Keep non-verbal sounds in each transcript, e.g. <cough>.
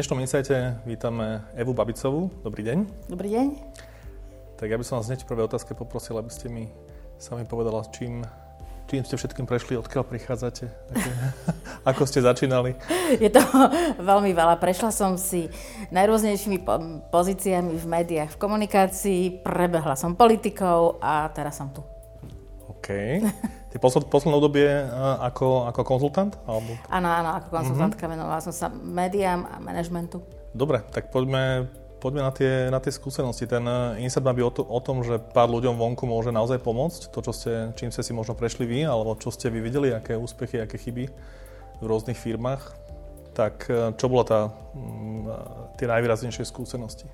dnešnom Insajte vítame Evu Babicovú. Dobrý deň. Dobrý deň. Tak ja by som vás hneď v prvej otázke poprosil, aby ste mi sami povedala, čím, čím ste všetkým prešli, odkiaľ prichádzate, <laughs> ako ste začínali. Je to <laughs> veľmi veľa. Prešla som si najrôznejšími po- pozíciami v médiách, v komunikácii, prebehla som politikou a teraz som tu. OK. Ty posled, posledné obdobie ako, ako konzultant? Alebo... Áno, áno, ako konzultantka mm-hmm. venovala som sa médiám a manažmentu. Dobre, tak poďme, poďme na, tie, na tie skúsenosti. Ten Insert má byť o, to, o tom, že pár ľuďom vonku môže naozaj pomôcť. To, čo ste, čím ste si možno prešli vy, alebo čo ste vy videli, aké úspechy, aké chyby v rôznych firmách. Tak eh, čo bola tá, mm, tie najvýraznejšie skúsenosti?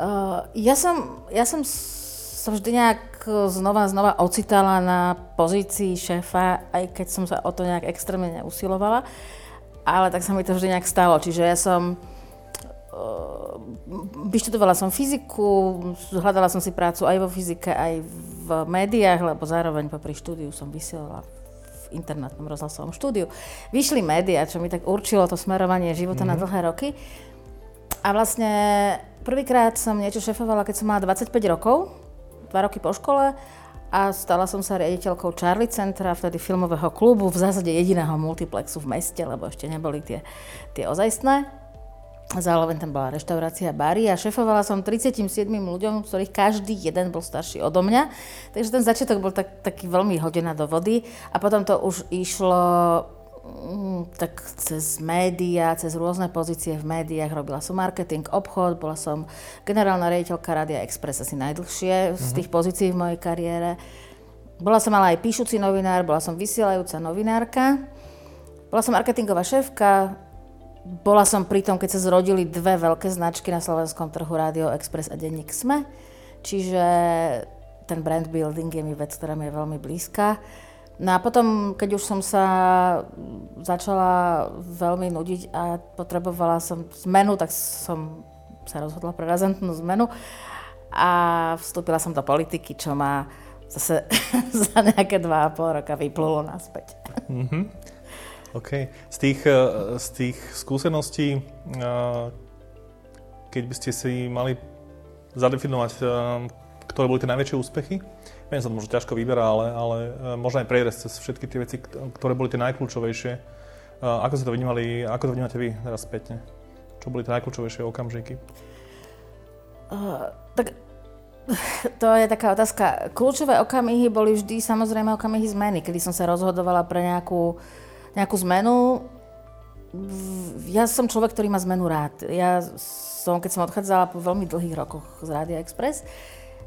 Uh, ja som, ja som sa vždy nejak znova znova ocitala na pozícii šéfa, aj keď som sa o to nejak extrémne neusilovala. Ale tak sa mi to vždy nejak stalo. Čiže ja som uh, vyštudovala som fyziku, hľadala som si prácu aj vo fyzike, aj v médiách, lebo zároveň popri štúdiu som vysielala v internetnom rozhlasovom štúdiu. Vyšli médiá, čo mi tak určilo to smerovanie života mm-hmm. na mhm. dlhé roky. A vlastne prvýkrát som niečo šefovala, keď som mala 25 rokov dva roky po škole a stala som sa riaditeľkou Charlie Centra, vtedy filmového klubu, v zásade jediného multiplexu v meste, lebo ešte neboli tie, tie ozajstné. Zároveň tam bola reštaurácia bary a šefovala som 37 ľuďom, z ktorých každý jeden bol starší odo mňa. Takže ten začiatok bol tak, taký veľmi hodená do vody a potom to už išlo tak cez médiá, cez rôzne pozície v médiách. Robila som marketing, obchod, bola som generálna rejiteľka Radia Express asi najdlhšie z mhm. tých pozícií v mojej kariére. Bola som ale aj píšuci novinár, bola som vysielajúca novinárka. Bola som marketingová šéfka, bola som pri tom, keď sa zrodili dve veľké značky na slovenskom trhu Radio Express a Denník Sme. Čiže ten brand building je mi vec, ktorá mi je veľmi blízka. No a potom, keď už som sa začala veľmi nudiť a potrebovala som zmenu, tak som sa rozhodla pre razantnú zmenu a vstúpila som do politiky, čo ma zase <laughs> za nejaké dva a pol roka vyplulo naspäť. Mm-hmm. OK. Z tých, eh, z tých skúseností, eh, keď by ste si mali zadefinovať, eh, ktoré boli tie najväčšie úspechy, Viem, sa to možno ťažko vyberá, ale, ale e, možno aj prejsť cez všetky tie veci, ktoré boli tie najkľúčovejšie. E, ako ste to vnímali, ako to vnímate vy teraz spätne? Čo boli tie najkľúčovejšie okamžiky? Uh, tak <laughs> to je taká otázka. Kľúčové okamihy boli vždy samozrejme okamihy zmeny, kedy som sa rozhodovala pre nejakú, nejakú zmenu. Ja som človek, ktorý má zmenu rád. Ja som, keď som odchádzala po veľmi dlhých rokoch z Rádia Express,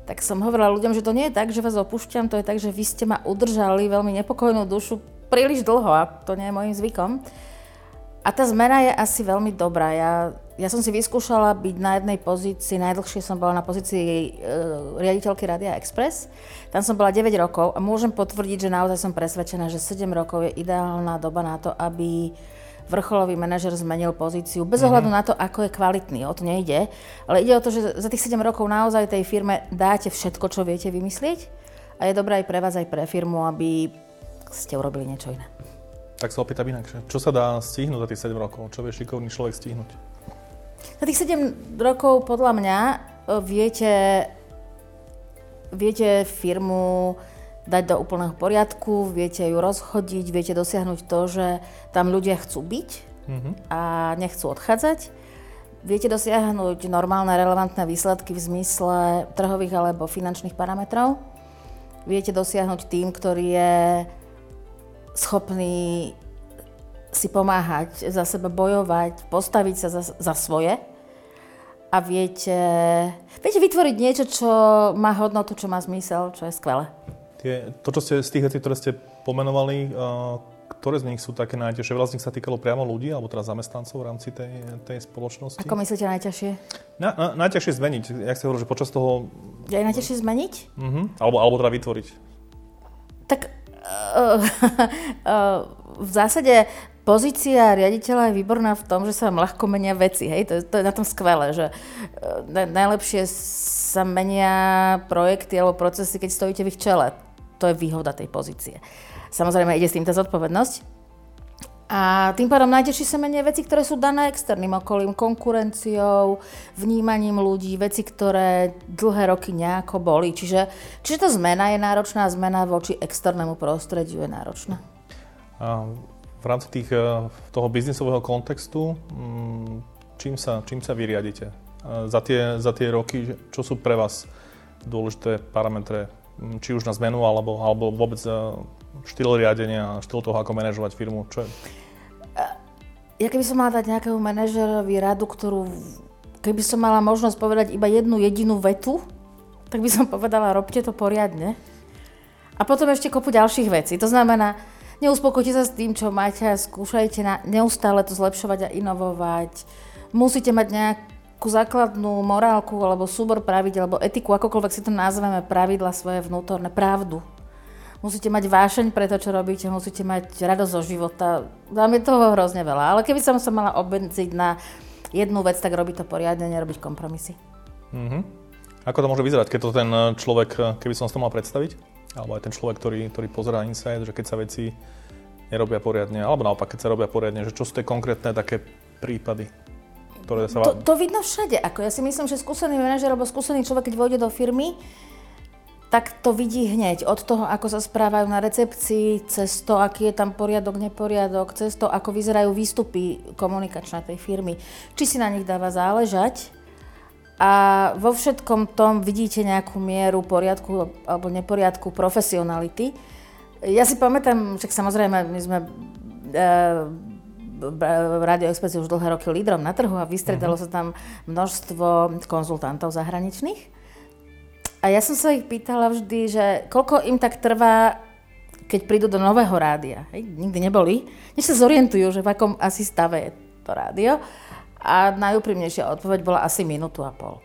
tak som hovorila ľuďom, že to nie je tak, že vás opúšťam, to je tak, že vy ste ma udržali veľmi nepokojnú dušu príliš dlho a to nie je môjim zvykom. A tá zmena je asi veľmi dobrá. Ja, ja som si vyskúšala byť na jednej pozícii, najdlhšie som bola na pozícii e, riaditeľky Radia Express. Tam som bola 9 rokov a môžem potvrdiť, že naozaj som presvedčená, že 7 rokov je ideálna doba na to, aby vrcholový manažer zmenil pozíciu, bez ohľadu mm-hmm. na to, ako je kvalitný, o to nejde, ale ide o to, že za tých 7 rokov naozaj tej firme dáte všetko, čo viete vymyslieť a je dobré aj pre vás, aj pre firmu, aby ste urobili niečo iné. Tak sa opýtam inak, čo sa dá stihnúť za tých 7 rokov? Čo vie šikovný človek stihnúť? Za tých 7 rokov podľa mňa viete, viete firmu dať do úplného poriadku, viete ju rozchodiť, viete dosiahnuť to, že tam ľudia chcú byť mm-hmm. a nechcú odchádzať. Viete dosiahnuť normálne, relevantné výsledky v zmysle trhových alebo finančných parametrov. Viete dosiahnuť tým, ktorý je schopný si pomáhať, za seba bojovať, postaviť sa za, za svoje a viete, viete vytvoriť niečo, čo má hodnotu, čo má zmysel, čo je skvelé. Tie, to, čo ste z tých vecí, ktoré ste pomenovali, ktoré z nich sú také najťažšie? Veľa z nich sa týkalo priamo ľudí, alebo teda zamestnancov v rámci tej, tej spoločnosti? Ako myslíte najťažšie? Na, na, najťažšie zmeniť. Jak ste hovorili, že počas toho... Je aj najťažšie zmeniť? Uh-huh. Alebo, alebo teda vytvoriť. Tak uh, <laughs> uh, v zásade pozícia riaditeľa je výborná v tom, že sa vám ľahko menia veci. Hej? To, to je na tom skvelé, že uh, najlepšie sa menia projekty alebo procesy, keď stojíte v ich čele to je výhoda tej pozície. Samozrejme, ide s týmto zodpovednosť. A tým pádom nájdeš si menej veci, ktoré sú dané externým okolím, konkurenciou, vnímaním ľudí, veci, ktoré dlhé roky nejako boli. Čiže, čiže tá zmena je náročná, zmena voči externému prostrediu je náročná. A v rámci tých, eh, toho biznisového kontextu, mm, čím sa, čím sa vyriadite? Za tie, za tie roky, čo sú pre vás dôležité parametre, či už na zmenu, alebo, alebo vôbec eh, štýl riadenia, štýl toho, ako manažovať firmu? Čo je? ja keby som mala dať nejakému manažerovi radu, ktorú, keby som mala možnosť povedať iba jednu jedinú vetu, tak by som povedala, robte to poriadne. A potom ešte kopu ďalších vecí. To znamená, neuspokojte sa s tým, čo máte a skúšajte na, neustále to zlepšovať a inovovať. Musíte mať nejakú základnú morálku alebo súbor pravidel alebo etiku, akokoľvek si to nazveme, pravidla svoje vnútorné, pravdu musíte mať vášeň pre to, čo robíte, musíte mať radosť zo života. Dám je toho hrozne veľa. Ale keby som sa mala obmedziť na jednu vec, tak robiť to poriadne, nerobiť kompromisy. Mm-hmm. Ako to môže vyzerať, keď to ten človek, keby som si to mal predstaviť, alebo aj ten človek, ktorý, ktorý pozerá Insight, že keď sa veci nerobia poriadne, alebo naopak, keď sa robia poriadne, že čo sú tie konkrétne také prípady? Ktoré sa... to, to vidno všade. Ako ja si myslím, že skúsený manažer alebo skúsený človek, keď vojde do firmy, tak to vidí hneď. Od toho, ako sa správajú na recepcii, cez to, aký je tam poriadok, neporiadok, cez to, ako vyzerajú výstupy komunikačné tej firmy. Či si na nich dáva záležať a vo všetkom tom vidíte nejakú mieru poriadku alebo neporiadku profesionality. Ja si pamätám, však samozrejme, my sme e, Radio Express už dlhé roky lídrom na trhu a vystredalo uh-huh. sa tam množstvo konzultantov zahraničných. A ja som sa ich pýtala vždy, že koľko im tak trvá, keď prídu do nového rádia. Hej, nikdy neboli. Než sa zorientujú, že v akom asi stave je to rádio. A najúprimnejšia odpoveď bola asi minútu a pol.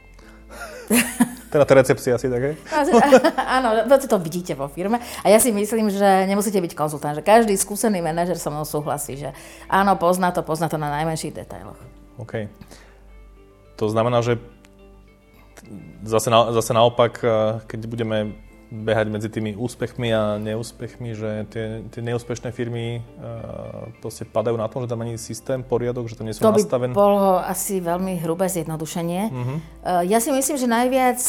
<laughs> Teda tá recepcia asi také? <laughs> Áno, to, to vidíte vo firme. A ja si myslím, že nemusíte byť konzultant, že každý skúsený manažer so mnou súhlasí, že áno, pozná to, pozná to na najmenších detailoch. OK. To znamená, že zase, na, zase naopak, eh, keď budeme behať medzi tými úspechmi a neúspechmi, že tie, tie neúspešné firmy uh, proste padajú na tom, že tam není systém, poriadok, že tam nie sú to nastavené? To by bolo asi veľmi hrubé zjednodušenie. Uh-huh. Uh, ja si myslím, že najviac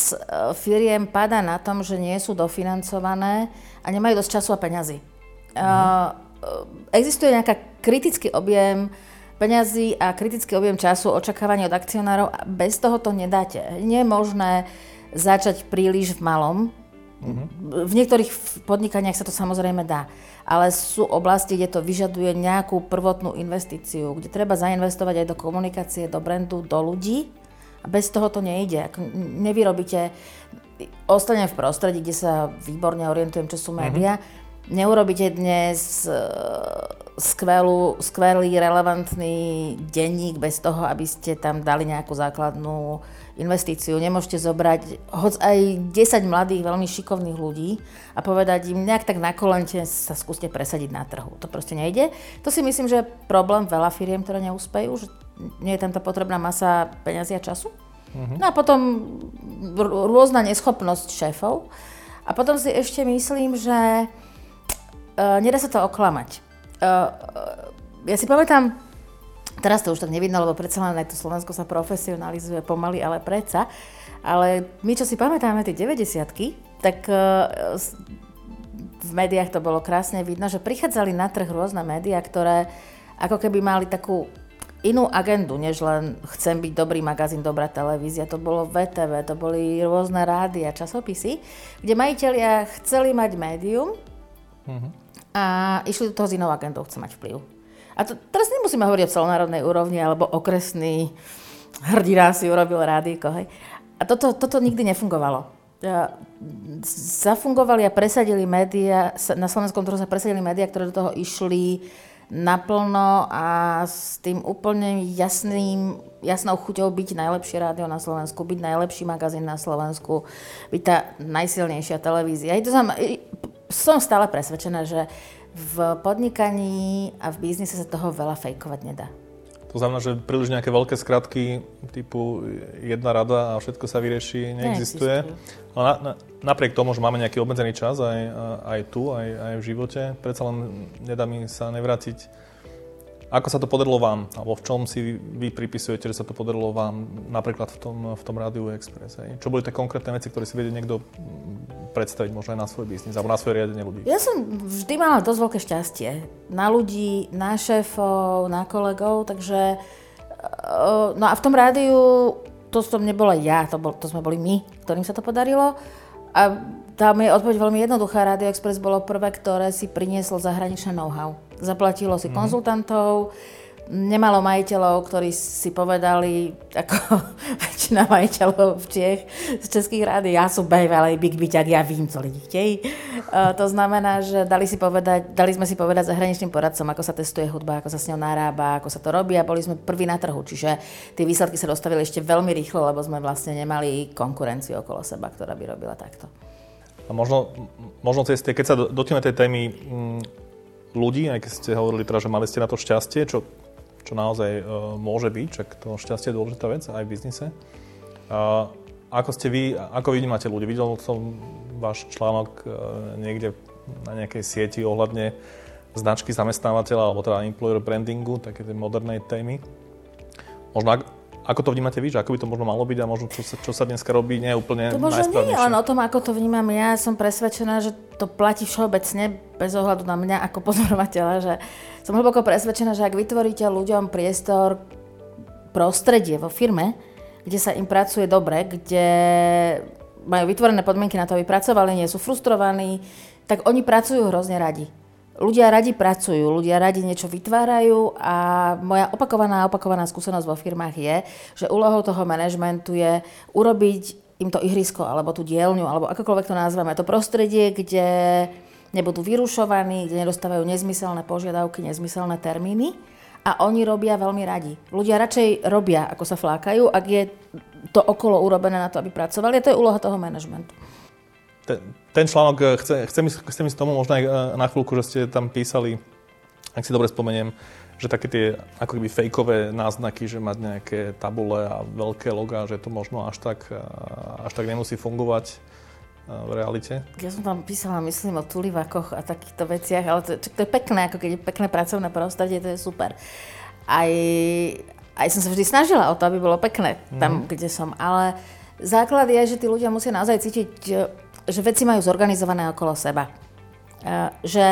firiem pada na tom, že nie sú dofinancované a nemajú dosť času a peňazí. Uh-huh. Uh, existuje nejaká kritický objem peňazí a kritický objem času, očakávania od akcionárov. Bez toho to nedáte. Nie je možné začať príliš v malom. Mm-hmm. V niektorých podnikaniach sa to samozrejme dá, ale sú oblasti, kde to vyžaduje nejakú prvotnú investíciu, kde treba zainvestovať aj do komunikácie, do brandu, do ľudí a bez toho to nejde. Ak nevyrobíte, ostanem v prostredí, kde sa výborne orientujem, čo sú médiá, mm-hmm neurobíte dnes e, skvelú, skvelý, relevantný denník bez toho, aby ste tam dali nejakú základnú investíciu. Nemôžete zobrať hoď aj 10 mladých, veľmi šikovných ľudí a povedať im nejak tak na kolente sa skúste presadiť na trhu. To proste nejde. To si myslím, že je problém veľa firiem, ktoré neúspejú, že nie je tam tá potrebná masa peňazí a času. Uh-huh. No a potom rôzna neschopnosť šéfov. A potom si ešte myslím, že uh, nedá sa to oklamať. Uh, ja si pamätám, teraz to už tak nevidno, lebo predsa len aj to Slovensko sa profesionalizuje pomaly, ale predsa. Ale my, čo si pamätáme tie 90 tak uh, v médiách to bolo krásne vidno, že prichádzali na trh rôzne médiá, ktoré ako keby mali takú inú agendu, než len chcem byť dobrý magazín, dobrá televízia. To bolo VTV, to boli rôzne rády a časopisy, kde majiteľia chceli mať médium, uh-huh a išli do toho s inou agendou, chce mať vplyv. A to, teraz nemusíme hovoriť o celonárodnej úrovni alebo okresný hrdina si urobil rádiko. Hej. A toto, toto nikdy nefungovalo. Zafungovali a presadili médiá, na slovenskom trhu sa presadili médiá, ktoré do toho išli naplno a s tým úplne jasným, jasnou chuťou byť najlepšie rádio na Slovensku, byť najlepší magazín na Slovensku, byť tá najsilnejšia televízia. I to znamená, som stále presvedčená, že v podnikaní a v biznise sa toho veľa fejkovať nedá. To znamená, že príliš nejaké veľké skratky typu jedna rada a všetko sa vyrieši, neexistuje. Ale na, na, napriek tomu, že máme nejaký obmedzený čas aj, aj tu, aj, aj v živote, predsa len nedá mi sa nevrátiť Ako sa to podarilo vám? Alebo v čom si vy pripisujete, že sa to podarilo vám napríklad v tom, v tom Rádiu Express? Hej? Čo boli tie konkrétne veci, ktoré si vedie niekto predstaviť možno aj na svoj biznis alebo na svoje riadenie ľudí? Ja som vždy mala dosť veľké šťastie. Na ľudí, na šéfov, na kolegov, takže... Eh, no a v tom rádiu to som nebola ja, to, bol, to sme boli my, ktorým sa to podarilo. A tam je odpoveď veľmi jednoduchá. Radio Express bolo prvé, ktoré si prinieslo zahraničné know-how. Zaplatilo si mm-hmm. konzultantov, nemalo majiteľov, ktorí si povedali, ako <laughs> väčšina majiteľov v Čech, z českých rády, ja som bývalý big byťak, ja vím, co lidi chtějí. Uh, to znamená, že dali, si povedať, dali sme si povedať zahraničným poradcom, ako sa testuje hudba, ako sa s ňou narába, ako sa to robí a boli sme prví na trhu. Čiže tie výsledky sa dostavili ešte veľmi rýchlo, lebo sme vlastne nemali konkurenciu okolo seba, ktorá by robila takto. A možno, možno tie, keď sa dotkneme tej témy mm, ľudí, aj keď ste hovorili teda, že mali ste na to šťastie, čo, čo naozaj uh, môže byť, čak to šťastie je dôležitá vec aj v biznise. Uh, ako ste vy, ako vnímate ľudí? Videl som váš článok uh, niekde na nejakej sieti ohľadne značky zamestnávateľa, alebo teda employer brandingu, také tej modernej témy. Možno ako to vnímate vy, že ako by to možno malo byť a možno čo sa, čo sa dneska robí, nie je úplne To možno nie len o tom, ako to vnímam ja. Som presvedčená, že to platí všeobecne, bez ohľadu na mňa ako pozorovateľa, že som hlboko presvedčená, že ak vytvoríte ľuďom priestor, prostredie vo firme, kde sa im pracuje dobre, kde majú vytvorené podmienky na to, aby pracovali, nie sú frustrovaní, tak oni pracujú hrozne radi ľudia radi pracujú, ľudia radi niečo vytvárajú a moja opakovaná opakovaná skúsenosť vo firmách je, že úlohou toho manažmentu je urobiť im to ihrisko, alebo tú dielňu, alebo akokoľvek to nazveme, to prostredie, kde nebudú vyrušovaní, kde nedostávajú nezmyselné požiadavky, nezmyselné termíny a oni robia veľmi radi. Ľudia radšej robia, ako sa flákajú, ak je to okolo urobené na to, aby pracovali a to je úloha toho manažmentu ten, ten článok, eh, chce, chcem, chcem ísť tomu možno aj eh, na chvíľku, že ste tam písali, ak si dobre spomeniem, že také tie ako keby fejkové náznaky, že mať nejaké tabule a veľké logá, že to možno až tak, eh, až tak nemusí fungovať v realite? Ja som tam písala, myslím, o tulivakoch a takýchto veciach, ale to, to je pekné, ako keď je pekné pracovné prostredie, to je super. Aj, aj som sa vždy snažila o to, aby bolo pekné tam, mm. kde som, ale základ je, že tí ľudia musia naozaj cítiť že veci majú zorganizované okolo seba. Že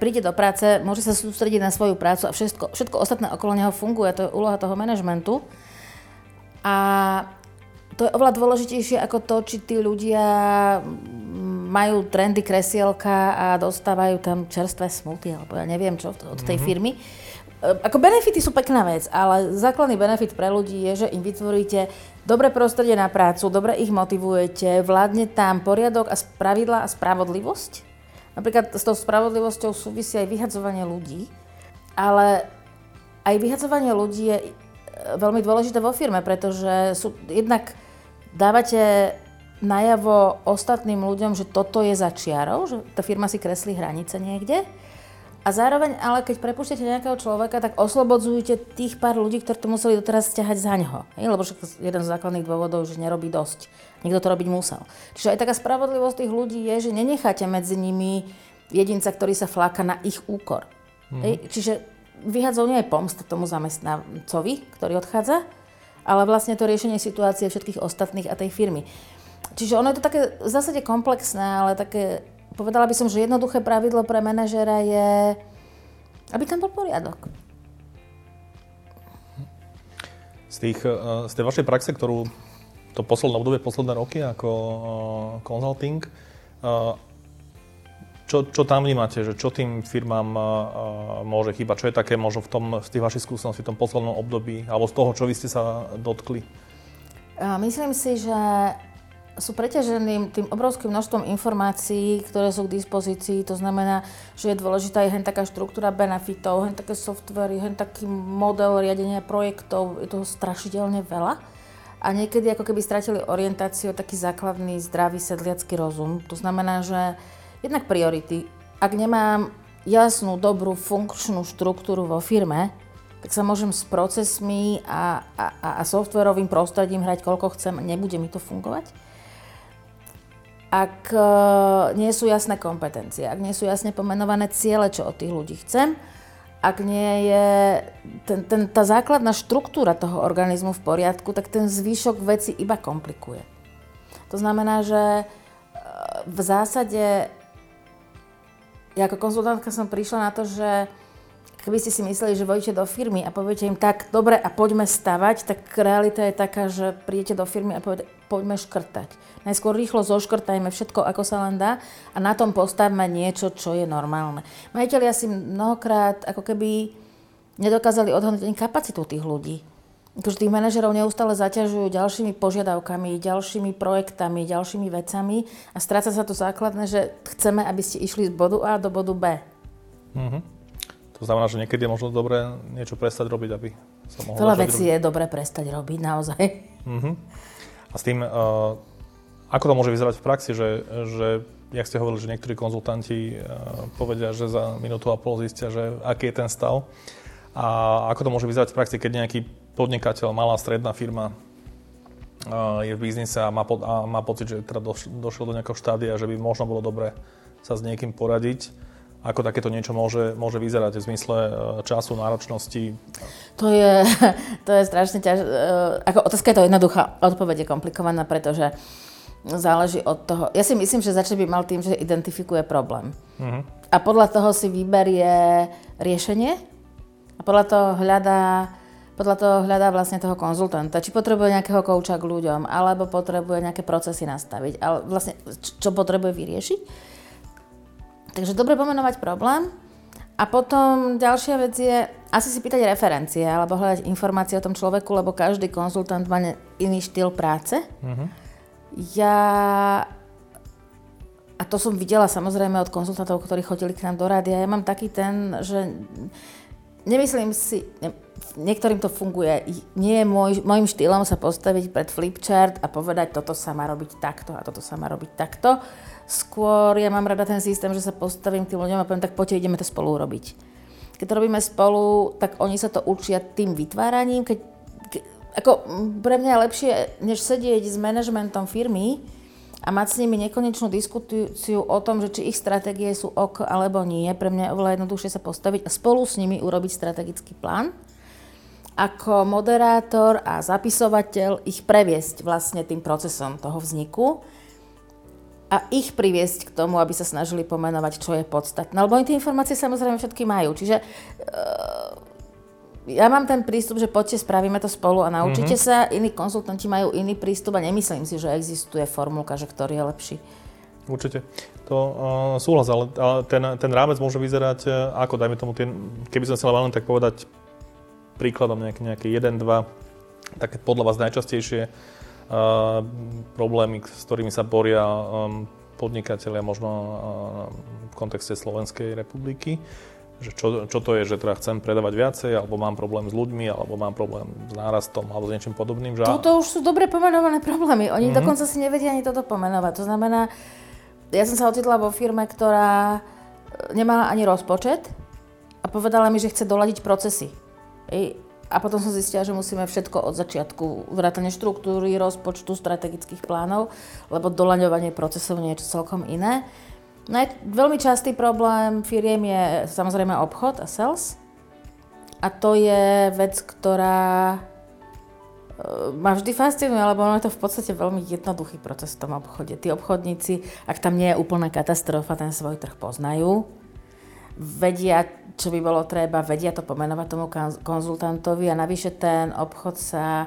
príde do práce, môže sa sústrediť na svoju prácu a všetko, všetko ostatné okolo neho funguje, to je úloha toho manažmentu. A to je oveľa dôležitejšie ako to, či tí ľudia majú trendy kresielka a dostávajú tam čerstvé smuty, alebo ja neviem čo od tej mm-hmm. firmy. Ako benefity sú pekná vec, ale základný benefit pre ľudí je, že im vytvoríte dobré prostredie na prácu, dobre ich motivujete, vládne tam poriadok a spravidla a spravodlivosť. Napríklad s tou spravodlivosťou súvisí aj vyhadzovanie ľudí, ale aj vyhadzovanie ľudí je e, veľmi dôležité vo firme, pretože sú, jednak dávate najavo ostatným ľuďom, že toto je za čiarou, že tá firma si kreslí hranice niekde a zároveň, ale keď prepúšťate nejakého človeka, tak oslobodzujete tých pár ľudí, ktorí to museli doteraz stiahať za ňoho. Lebo však jeden z základných dôvodov, že nerobí dosť. Niekto to robiť musel. Čiže aj taká spravodlivosť tých ľudí je, že nenecháte medzi nimi jedinca, ktorý sa fláka na ich úkor. Mm. Čiže vyhadzov nie je pomsta tomu zamestnancovi, ktorý odchádza, ale vlastne to riešenie situácie všetkých ostatných a tej firmy. Čiže ono je to také v zásade komplexné, ale také povedala by som, že jednoduché pravidlo pre manažera je, aby tam bol poriadok. Z, tých, eh, z tej vašej praxe, ktorú to posledné obdobie, posledné roky ako konzulting, eh, uh, čo, čo tam vnímate, že čo tým firmám uh, môže chýbať? Čo je také možno v tom, z tých vašich skúseností v tom poslednom období, alebo z toho, čo vy ste sa dotkli? Myslím si, že sú preťažení tým obrovským množstvom informácií, ktoré sú k dispozícii. To znamená, že je dôležitá aj hen taká štruktúra benefitov, hen také softvery, hen taký model riadenia projektov. Je toho strašidelne veľa. A niekedy ako keby stratili orientáciu, taký základný zdravý sedliacký rozum. To znamená, že jednak priority. Ak nemám jasnú, dobrú, funkčnú štruktúru vo firme, tak sa môžem s procesmi a, a, a softverovým prostredím hrať koľko chcem, nebude mi to fungovať ak e, nie sú jasné kompetencie, ak nie sú jasne pomenované ciele, čo od tých ľudí chcem ak nie je ten, ten, tá základná štruktúra toho organizmu v poriadku, tak ten zvyšok veci iba komplikuje. To znamená, že e, v zásade ja ako konzultantka som prišla na to, že keby ste si mysleli, že vojdete do firmy a poviete im tak, dobre a poďme stavať, tak realita je taká, že prídete do firmy a poviete, poďme škrtať. Najskôr rýchlo zoškrtajme všetko, ako sa len dá a na tom postavme niečo, čo je normálne. Majiteľi asi mnohokrát ako keby nedokázali odhodnotiť ani kapacitu tých ľudí. Akože tých manažerov neustále zaťažujú ďalšími požiadavkami, ďalšími projektami, ďalšími vecami a stráca sa to základné, že chceme, aby ste išli z bodu A do bodu B. Mm-hmm. To znamená, že niekedy je možno dobré niečo prestať robiť, aby sa mohlo Veľa vecí robiť. je dobré prestať robiť, naozaj. Uh-huh. A s tým, uh, ako to môže vyzerať v praxi, že, že jak ste hovorili, že niektorí konzultanti uh, povedia, že za minútu a pol zistia, že aký je ten stav. A ako to môže vyzerať v praxi, keď nejaký podnikateľ, malá stredná firma uh, je v biznise a má, po, a má pocit, že teda došiel do nejakého štádia, že by možno bolo dobre sa s niekým poradiť ako takéto niečo môže, môže vyzerať v zmysle e, času, náročnosti? To je, <laughs> to je strašne ťažké. Ako otázka je to jednoduchá, odpoveď je komplikovaná, pretože záleží od toho. Ja si myslím, že začne by mal tým, že identifikuje problém. Uh-huh. A podľa toho si vyberie riešenie a podľa toho hľadá podľa toho hľadá vlastne toho konzultanta. Či potrebuje nejakého kouča k ľuďom, alebo potrebuje nejaké procesy nastaviť. Ale vlastne, čo potrebuje vyriešiť Takže dobre pomenovať problém. A potom ďalšia vec je asi si pýtať referencie alebo hľadať informácie o tom človeku, lebo každý konzultant má iný štýl práce. Uh-huh. Ja a to som videla samozrejme od konzultantov, ktorí chodili k nám do rádia. Ja mám taký ten, že nemyslím si, ne, niektorým to funguje. Nie je môj, môjim štýlom sa postaviť pred flipchart a povedať, toto sa má robiť takto a toto sa má robiť takto Skôr ja mám rada ten systém, že sa postavím tým ľuďom a poviem, tak poďte, ideme to spolu robiť. Keď to robíme spolu, tak oni sa to učia tým vytváraním. Keď, ke, ako pre mňa je lepšie, než sedieť s manažmentom firmy a mať s nimi nekonečnú diskusiu o tom, že či ich stratégie sú ok alebo nie. Pre mňa je oveľa jednoduchšie sa postaviť a spolu s nimi urobiť strategický plán ako moderátor a zapisovateľ ich previesť vlastne tým procesom toho vzniku a ich priviesť k tomu, aby sa snažili pomenovať, čo je podstatné. Lebo oni tie informácie samozrejme všetky majú. Čiže uh, ja mám ten prístup, že poďte, spravíme to spolu a naučite mm-hmm. sa. Iní konzultanti majú iný prístup a nemyslím si, že existuje formulka, že ktorý je lepší. Určite. To uh, súhlas, ale, ale ten, ten rámec môže vyzerať uh, ako, dajme tomu, tie, keby som chcel len tak povedať príkladom nejaké, nejaké 1, 2, také podľa vás najčastejšie problémy, s ktorými sa boria podnikatelia možno v kontexte Slovenskej republiky. Že čo, čo to je, že teda chcem predávať viacej, alebo mám problém s ľuďmi, alebo mám problém s nárastom, alebo s niečím podobným. Že... Toto už sú dobre pomenované problémy. Oni mm-hmm. dokonca si nevedia ani toto pomenovať. To znamená, ja som sa ocitla vo firme, ktorá e, nemala ani rozpočet a povedala mi, že chce doladiť procesy. A potom som zistila, že musíme všetko od začiatku, vrátane štruktúry, rozpočtu, strategických plánov, lebo dolaňovanie procesov nie je celkom iné. No veľmi častý problém firiem je samozrejme obchod a sales. A to je vec, ktorá e, ma vždy fascinuje, lebo ono je to v podstate veľmi jednoduchý proces v tom obchode. Tí obchodníci, ak tam nie je úplná katastrofa, ten svoj trh poznajú vedia, čo by bolo treba, vedia to pomenovať tomu konzultantovi a navyše ten obchod sa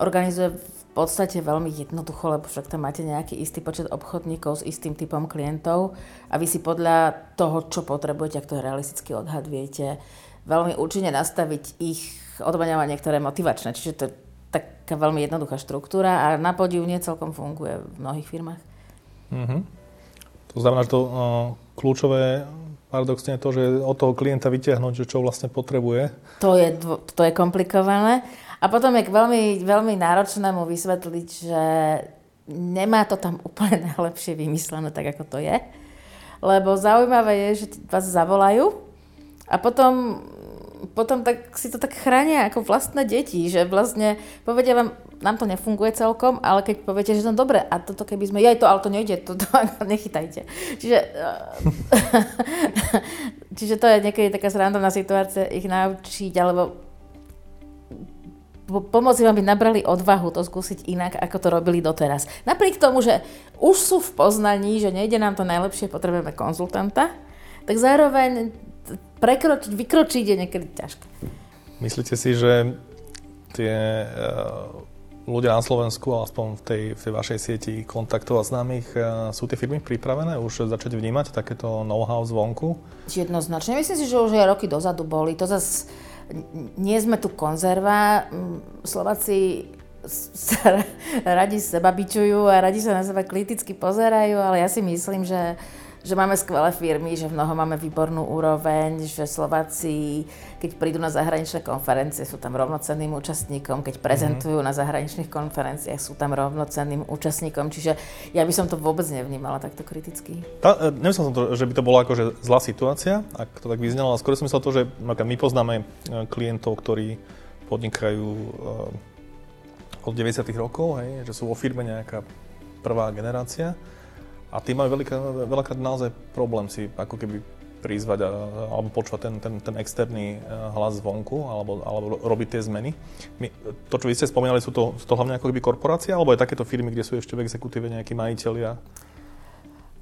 organizuje v podstate veľmi jednoducho, lebo však tam máte nejaký istý počet obchodníkov s istým typom klientov a vy si podľa toho, čo potrebujete, ak to je odhad, viete veľmi účinne nastaviť ich odmaňovanie, ktoré je motivačné. Čiže to je taká veľmi jednoduchá štruktúra a na podiu nie celkom funguje v mnohých firmách. Mm-hmm. To znamená, že to uh, kľúčové paradoxne to, že od toho klienta vytiahnuť, že čo vlastne potrebuje. To je, to je komplikované. A potom je veľmi, veľmi náročné mu vysvetliť, že nemá to tam úplne najlepšie vymyslené, tak ako to je. Lebo zaujímavé je, že vás zavolajú a potom potom tak si to tak chránia ako vlastné deti, že vlastne povedia vám, nám to nefunguje celkom, ale keď poviete, že no dobre, a toto keby sme, ja to, ale to nejde, to, to nechytajte. Čiže <laughs> čiže to je niekedy taká srandovná situácia ich naučiť, alebo pomôcť vám, aby nabrali odvahu to skúsiť inak, ako to robili doteraz. Napriek tomu, že už sú v poznaní, že nejde nám to najlepšie, potrebujeme konzultanta, tak zároveň prekročiť, vykročiť je niekedy ťažké. Myslíte si, že tie uh, ľudia na Slovensku, aspoň v tej, v tej vašej sieti kontaktov a známych, uh, sú tie firmy pripravené už začať vnímať takéto know-how zvonku? Jednoznačne. Myslím si, že už aj roky dozadu boli. To zase nie sme tu konzerva. Slováci sa <laughs> radi seba bičujú a radi sa na seba kriticky pozerajú, ale ja si myslím, že že máme skvelé firmy, že v mnoho máme výbornú úroveň, že Slováci, keď prídu na zahraničné konferencie, sú tam rovnocenným účastníkom, keď prezentujú mm-hmm. na zahraničných konferenciách, sú tam rovnocenným účastníkom, čiže ja by som to vôbec nevnímala takto kriticky. Tá, e, nemyslel som to, že by to bola akože zlá situácia, ak to tak vyznelo, ale skôr som myslel to, že my poznáme e, klientov, ktorí podnikajú e, od 90. rokov, hej, že sú vo firme nejaká prvá generácia a tí majú veľká, veľakrát naozaj problém si ako keby prizvať alebo počúvať ten, ten, ten externý e, hlas zvonku alebo, alebo robiť tie zmeny. My, to, čo vy ste spomínali, sú to, sú to hlavne ako keby korporácie alebo aj takéto firmy, kde sú ešte v exekutíve nejakí majiteľia?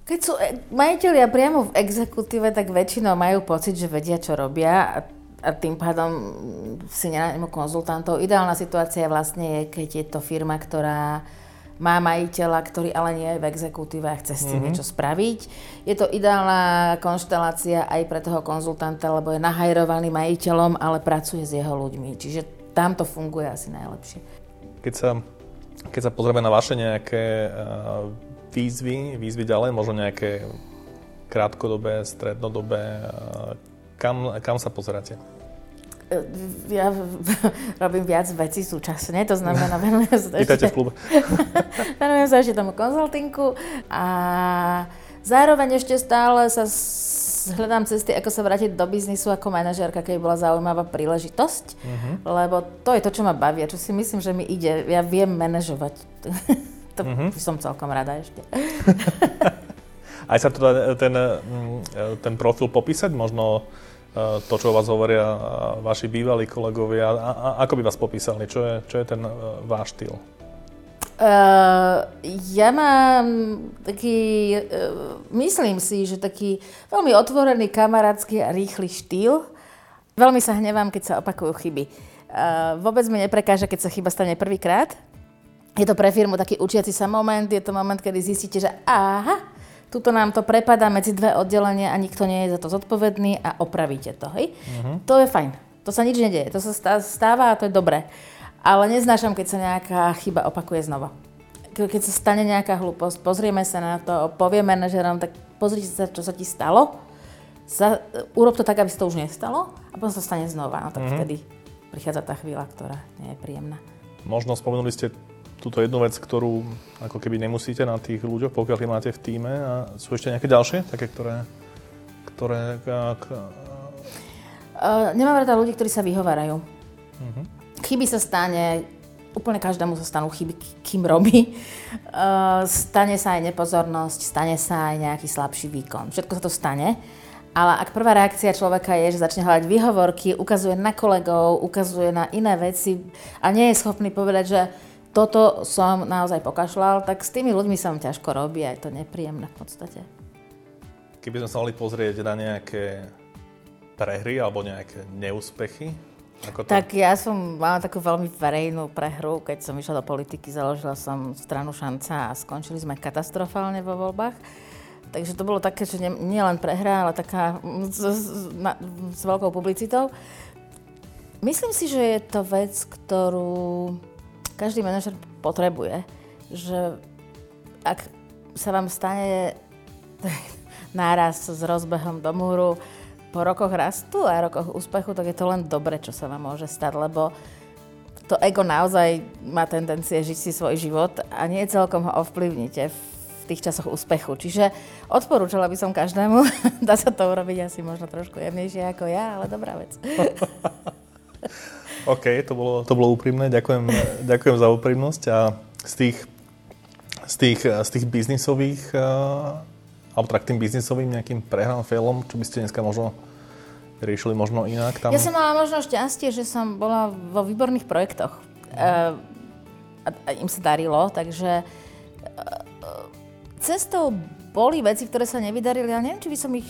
Keď sú e, majiteľia priamo v exekutíve, tak väčšinou majú pocit, že vedia, čo robia a, a tým pádom si nenajmu konzultantov. Ideálna situácia vlastne je, keď je to firma, ktorá má majiteľa, ktorý ale nie je v exekutíve a chce s tým mm-hmm. niečo spraviť. Je to ideálna konštelácia aj pre toho konzultanta, lebo je nahajrovaný majiteľom, ale pracuje s jeho ľuďmi. Čiže tam to funguje asi najlepšie. Keď sa, keď sa pozrieme na vaše nejaké uh, výzvy, výzvy ďalej, možno nejaké krátkodobé, strednodobé, uh, kam, kam sa pozeráte? Ja robím viac vecí súčasne, to znamená, venujem sa ešte, v klube. <laughs> venujem sa ešte tomu konzultinku a zároveň ešte stále sa hľadám cesty, ako sa vrátiť do biznisu ako manažérka, keď bola zaujímavá príležitosť, uh-huh. lebo to je to, čo ma baví a čo si myslím, že mi ide. Ja viem manažovať. <laughs> to uh-huh. som celkom rada ešte. <laughs> Aj sa to ten, mm, ten profil popísať, možno to, čo o vás hovoria eh, vaši bývalí kolegovia. A, a, ako by vás popísali? Čo je, čo je ten uh, váš štýl? Uh, ja mám taký, uh, myslím si, že taký veľmi otvorený, kamarátsky a rýchly štýl. Veľmi sa hnevám, keď sa opakujú chyby. Uh, vôbec mi neprekáža, keď sa chyba stane prvýkrát. Je to pre firmu taký učiaci sa moment, je to moment, kedy zistíte, že aha, Tuto nám to prepadá medzi dve oddelenia a nikto nie je za to zodpovedný a opravíte to. Hej? Uh-huh. To je fajn. To sa nič nedieje. To sa stáva a to je dobré. Ale neznášam, keď sa nejaká chyba opakuje znova. Keď sa stane nejaká hlúposť, pozrieme sa na to, povieme manažerom, tak pozrite sa, čo sa ti stalo. Za, urob to tak, aby sa to už nestalo a potom sa stane znova. No tak uh-huh. vtedy prichádza tá chvíľa, ktorá nie je príjemná. Možno spomenuli ste túto jednu vec, ktorú ako keby nemusíte na tých ľuďoch, pokiaľ ich máte v týme a sú ešte nejaké ďalšie, také, ktoré... ktoré ak... uh, nemám rada ľudí, ktorí sa vyhovárajú. Uh-huh. Chyby sa stane, úplne každému sa stanú chyby, kým robí. Uh, stane sa aj nepozornosť, stane sa aj nejaký slabší výkon. Všetko sa to stane. Ale ak prvá reakcia človeka je, že začne hľadať výhovorky, ukazuje na kolegov, ukazuje na iné veci a nie je schopný povedať, že toto som naozaj pokašľal, tak s tými ľuďmi sa vám ťažko robí a je to nepríjemné v podstate. Keby sme sa mali pozrieť na nejaké prehry alebo nejaké neúspechy, ako to? Tak ja som mala takú veľmi verejnú prehru, keď som išla do politiky, založila som stranu Šanca a skončili sme katastrofálne vo voľbách. Takže to bolo také, že nie, len prehra, ale taká s, s, na, s veľkou publicitou. Myslím si, že je to vec, ktorú každý manažer potrebuje, že ak sa vám stane <laughs> náraz s rozbehom do múru po rokoch rastu a rokoch úspechu, tak je to len dobre, čo sa vám môže stať, lebo to ego naozaj má tendencie žiť si svoj život a nie celkom ho ovplyvnite v tých časoch úspechu. Čiže odporúčala by som každému, <laughs> dá sa to urobiť asi možno trošku jemnejšie ako ja, ale dobrá vec. <laughs> OK, to bolo, to bolo úprimné. Ďakujem, ďakujem za úprimnosť a z tých, z tých, z tých biznisových, uh, alebo tak tým biznisovým nejakým prehran failom, čo by ste dneska možno riešili možno inak tam? Ja som mala možno šťastie, že som bola vo výborných projektoch. Uh, a, im sa darilo, takže uh, cestou boli veci, ktoré sa nevydarili, ale neviem, či by som ich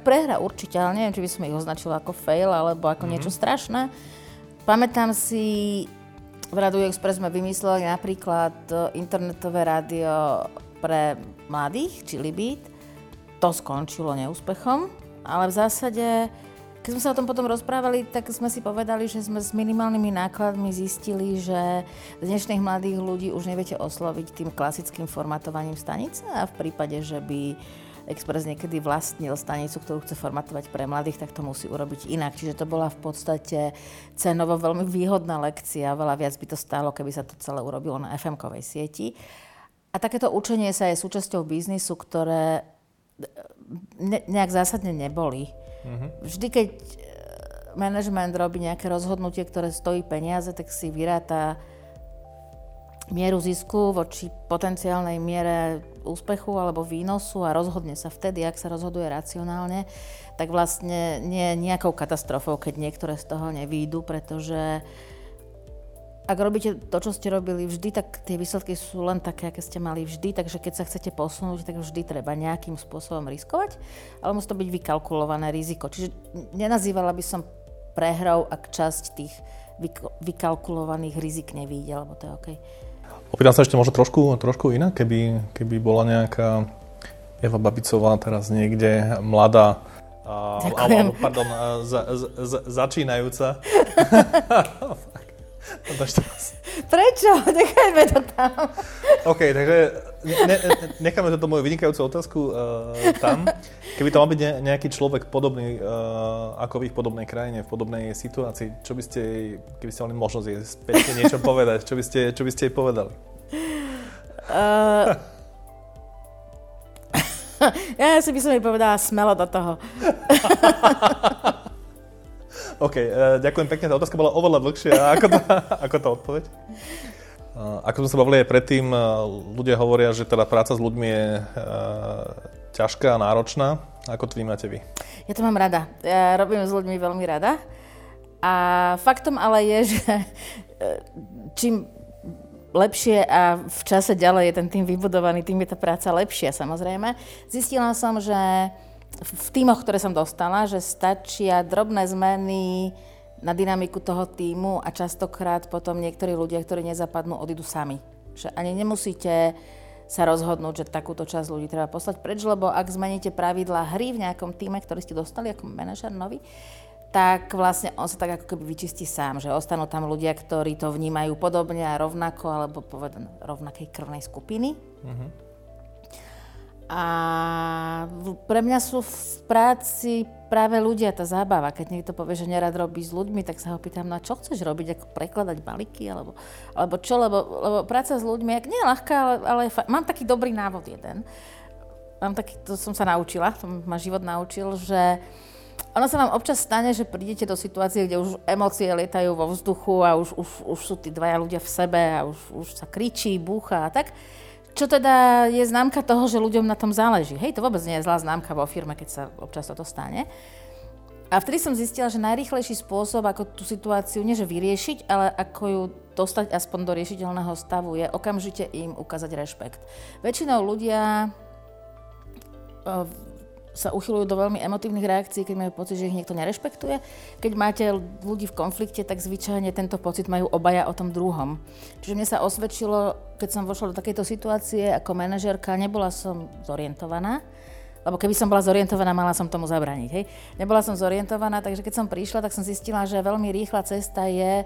prehra určite, ale neviem, či by som ich označila ako fail alebo ako mm-hmm. niečo strašné. Pamätám si, v Radu Express sme vymysleli napríklad e, internetové rádio pre mladých, či Libit. To skončilo neúspechom, ale v zásade, keď sme sa o tom potom rozprávali, tak sme si povedali, že sme s minimálnymi nákladmi zistili, že dnešných mladých ľudí už neviete osloviť tým klasickým formatovaním stanice a v prípade, že by Express niekedy vlastnil stanicu, ktorú chce formatovať pre mladých, tak to musí urobiť inak. Čiže to bola v podstate cenovo veľmi výhodná lekcia. Veľa viac by to stálo, keby sa to celé urobilo na FM-kovej sieti. A takéto učenie sa je súčasťou biznisu, ktoré ne, nejak zásadne neboli. Mm-hmm. Vždy, keď e, manažment robí nejaké rozhodnutie, ktoré stojí peniaze, tak si vyráta mieru zisku voči potenciálnej miere úspechu alebo výnosu a rozhodne sa vtedy, ak sa rozhoduje racionálne, tak vlastne nie je nejakou katastrofou, keď niektoré z toho nevýjdu, pretože ak robíte to, čo ste robili vždy, tak tie výsledky sú len také, aké ste mali vždy, takže keď sa chcete posunúť, tak vždy treba nejakým spôsobom riskovať, ale musí to byť vykalkulované riziko. Čiže nenazývala by som prehrou, ak časť tých vykalkulovaných rizik nevíde, lebo to je OK. Opýtam sa ešte možno trošku, trošku inak, keby, keby bola nejaká Eva Babicová teraz niekde mladá, a, alebo, pardon, za, za, začínajúca. <laughs> <laughs> Prečo? <laughs> Nechajme to tam. OK, takže ne, necháme túto moju vynikajúcu otázku uh, tam. Keby to mal byť nejaký človek podobný, uh, ako vy v podobnej krajine, v podobnej situácii, čo by ste jej, keby ste mali možnosť jej späť niečo <laughs> povedať, čo by ste, čo by ste jej povedali? Uh, ja si by som jej povedala smelo do toho. OK, uh, ďakujem pekne, tá otázka bola oveľa dlhšia ako tá, <laughs> ako tá odpoveď. Uh, ako sme sa bavili aj predtým, uh, ľudia hovoria, že teda práca s ľuďmi je ťažká a náročná. Ako to vnímate vy? Ja to mám rada. Ja robím s ľuďmi veľmi rada. A faktom ale je, že čím lepšie a v čase ďalej je ten tým vybudovaný, tým je tá práca lepšia samozrejme. Zistila som, že v týmoch, ktoré som dostala, že stačia drobné zmeny na dynamiku toho týmu a častokrát potom niektorí ľudia, ktorí nezapadnú, odídu sami. Že ani nemusíte sa rozhodnúť, že takúto časť ľudí treba poslať preč, lebo ak zmeníte pravidlá hry v nejakom týme, ktorý ste dostali ako manažer nový, tak vlastne on sa tak ako keby vyčistí sám, že ostanú tam ľudia, ktorí to vnímajú podobne a rovnako, alebo povedan rovnakej krvnej skupiny. Uh-huh. A pre mňa sú v práci práve ľudia tá zábava. Keď niekto povie, že nerad robí s ľuďmi, tak sa ho pýtam, no čo chceš robiť, ako prekladať balíky, alebo, alebo čo, lebo, lebo práca s ľuďmi, ak nie je ľahká, ale, ale fa- mám taký dobrý návod jeden. Mám taký, to som sa naučila, to ma život naučil, že ono sa vám občas stane, že prídete do situácie, kde už emócie lietajú vo vzduchu a už, už, už sú tí dvaja ľudia v sebe a už, už sa kričí, búcha a tak. Čo teda je známka toho, že ľuďom na tom záleží. Hej, to vôbec nie je zlá známka vo firme, keď sa občas toto stane. A vtedy som zistila, že najrýchlejší spôsob, ako tú situáciu nie že vyriešiť, ale ako ju dostať aspoň do riešiteľného stavu, je okamžite im ukázať rešpekt. Väčšinou ľudia sa uchylujú do veľmi emotívnych reakcií, keď majú pocit, že ich niekto nerešpektuje. Keď máte ľudí v konflikte, tak zvyčajne tento pocit majú obaja o tom druhom. Čiže mne sa osvedčilo, keď som vošla do takejto situácie ako manažerka, nebola som zorientovaná, lebo keby som bola zorientovaná, mala som tomu zabrániť. Hej? Nebola som zorientovaná, takže keď som prišla, tak som zistila, že veľmi rýchla cesta je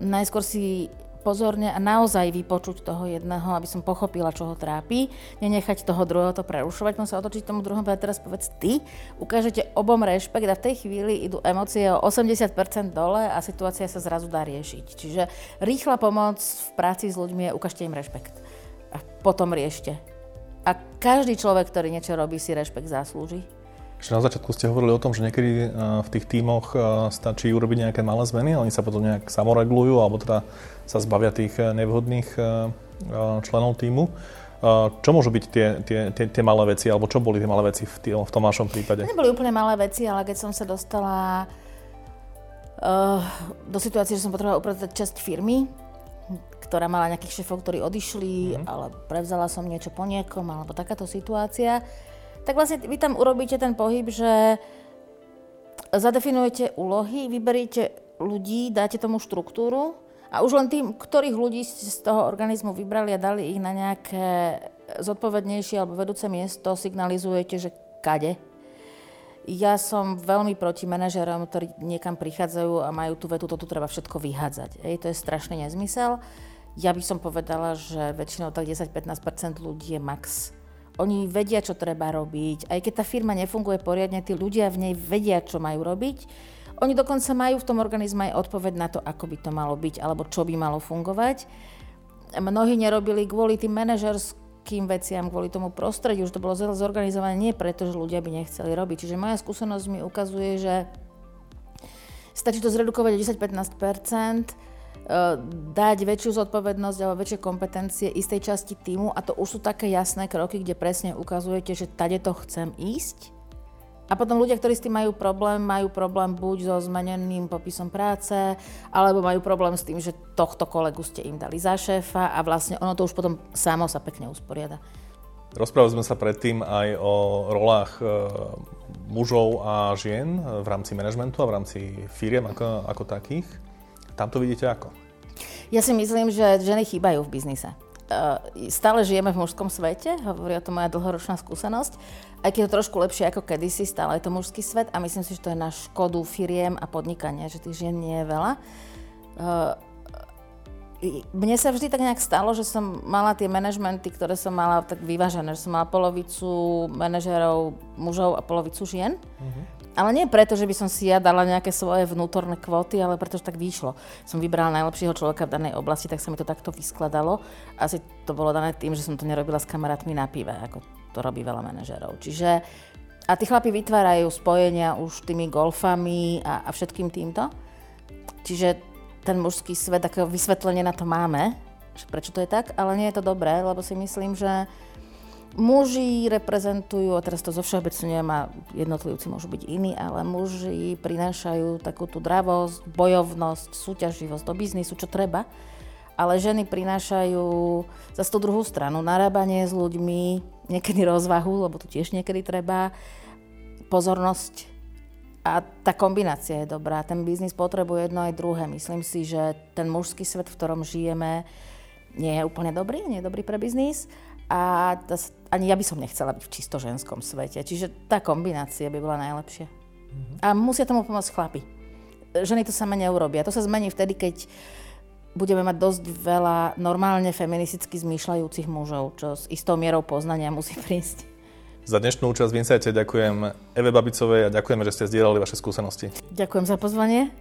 najskôr si pozorne a naozaj vypočuť toho jedného, aby som pochopila, čo ho trápi, nenechať toho druhého to prerušovať, môžem sa otočiť tomu druhému a teraz povedz ty, ukážete obom rešpekt a v tej chvíli idú emócie o 80% dole a situácia sa zrazu dá riešiť. Čiže rýchla pomoc v práci s ľuďmi je ukážte im rešpekt a potom riešte. A každý človek, ktorý niečo robí, si rešpekt zaslúži. Ešte na začiatku ste hovorili o tom, že niekedy v tých tímoch stačí urobiť nejaké malé zmeny, oni sa potom nejak samoregulujú, alebo teda sa zbavia tých nevhodných členov týmu. Čo môžu byť tie, tie, tie, tie malé veci, alebo čo boli tie malé veci v, tým, v tom vašom prípade? Neboli úplne malé veci, ale keď som sa dostala uh, do situácie, že som potrebovala upratať časť firmy, ktorá mala nejakých šéfov, ktorí odišli, mm. ale prevzala som niečo po niekom, alebo takáto situácia, tak vlastne vy tam urobíte ten pohyb, že zadefinujete úlohy, vyberíte ľudí, dáte tomu štruktúru a už len tým, ktorých ľudí ste z toho organizmu vybrali a dali ich na nejaké zodpovednejšie alebo vedúce miesto, signalizujete, že kade. Ja som veľmi proti manažerom, ktorí niekam prichádzajú a majú tú vetu, toto treba všetko vyhádzať. Ej, to je strašný nezmysel. Ja by som povedala, že väčšinou tak 10-15% ľudí je max. Oni vedia, čo treba robiť. Aj keď tá firma nefunguje poriadne, tí ľudia v nej vedia, čo majú robiť oni dokonca majú v tom organizme aj odpoveď na to, ako by to malo byť, alebo čo by malo fungovať. Mnohí nerobili kvôli tým manažerským veciam, kvôli tomu prostrediu, už to bolo zorganizované nie preto, že ľudia by nechceli robiť. Čiže moja skúsenosť mi ukazuje, že stačí to zredukovať o 10-15 e, dať väčšiu zodpovednosť alebo väčšie kompetencie istej časti týmu a to už sú také jasné kroky, kde presne ukazujete, že tade to chcem ísť a potom ľudia, ktorí s tým majú problém, majú problém buď so zmeneným popisom práce, alebo majú problém s tým, že tohto kolegu ste im dali za šéfa a vlastne ono to už potom samo sa pekne usporiada. Rozprávali sme sa predtým aj o rolách e, mužov a žien v rámci manažmentu a v rámci firiem ako, ako takých. Tam to vidíte ako? Ja si myslím, že ženy chýbajú v biznise. E, stále žijeme v mužskom svete, hovorí o tom moja dlhoročná skúsenosť aj keď je to trošku lepšie ako kedysi, stále je to mužský svet a myslím si, že to je na škodu firiem a podnikania, že tých žien nie je veľa. Uh, mne sa vždy tak nejak stalo, že som mala tie manažmenty, ktoré som mala tak vyvážené, že som mala polovicu manažerov mužov a polovicu žien. Uh-huh. Ale nie preto, že by som si ja dala nejaké svoje vnútorné kvóty, ale preto, že tak vyšlo. Som vybrala najlepšieho človeka v danej oblasti, tak sa mi to takto vyskladalo. Asi to bolo dané tým, že som to nerobila s kamarátmi na pive, ako to robí veľa manažerov. Čiže a tí chlapi vytvárajú spojenia už tými golfami a, a všetkým týmto. Čiže ten mužský svet, také vysvetlenie na to máme, že prečo to je tak, ale nie je to dobré, lebo si myslím, že muži reprezentujú, a teraz to zo všeobecňujem a jednotlivci môžu byť iní, ale muži prinášajú takú tú dravosť, bojovnosť, súťaživosť do biznisu, čo treba. Ale ženy prinášajú za tú druhú stranu. Narábanie s ľuďmi, niekedy rozvahu, lebo to tiež niekedy treba, pozornosť. A tá kombinácia je dobrá. Ten biznis potrebuje jedno aj druhé. Myslím si, že ten mužský svet, v ktorom žijeme, nie je úplne dobrý, nie je dobrý pre biznis a ani ja by som nechcela byť v čisto ženskom svete. Čiže tá kombinácia by bola najlepšia. Mm-hmm. A musia tomu pomôcť chlapi. Ženy to sama neurobia. To sa zmení vtedy, keď budeme mať dosť veľa normálne feministicky zmýšľajúcich mužov, čo s istou mierou poznania musí prísť. Za dnešnú účasť v Insighte ďakujem Eve Babicovej a ďakujeme, že ste zdieľali vaše skúsenosti. Ďakujem za pozvanie.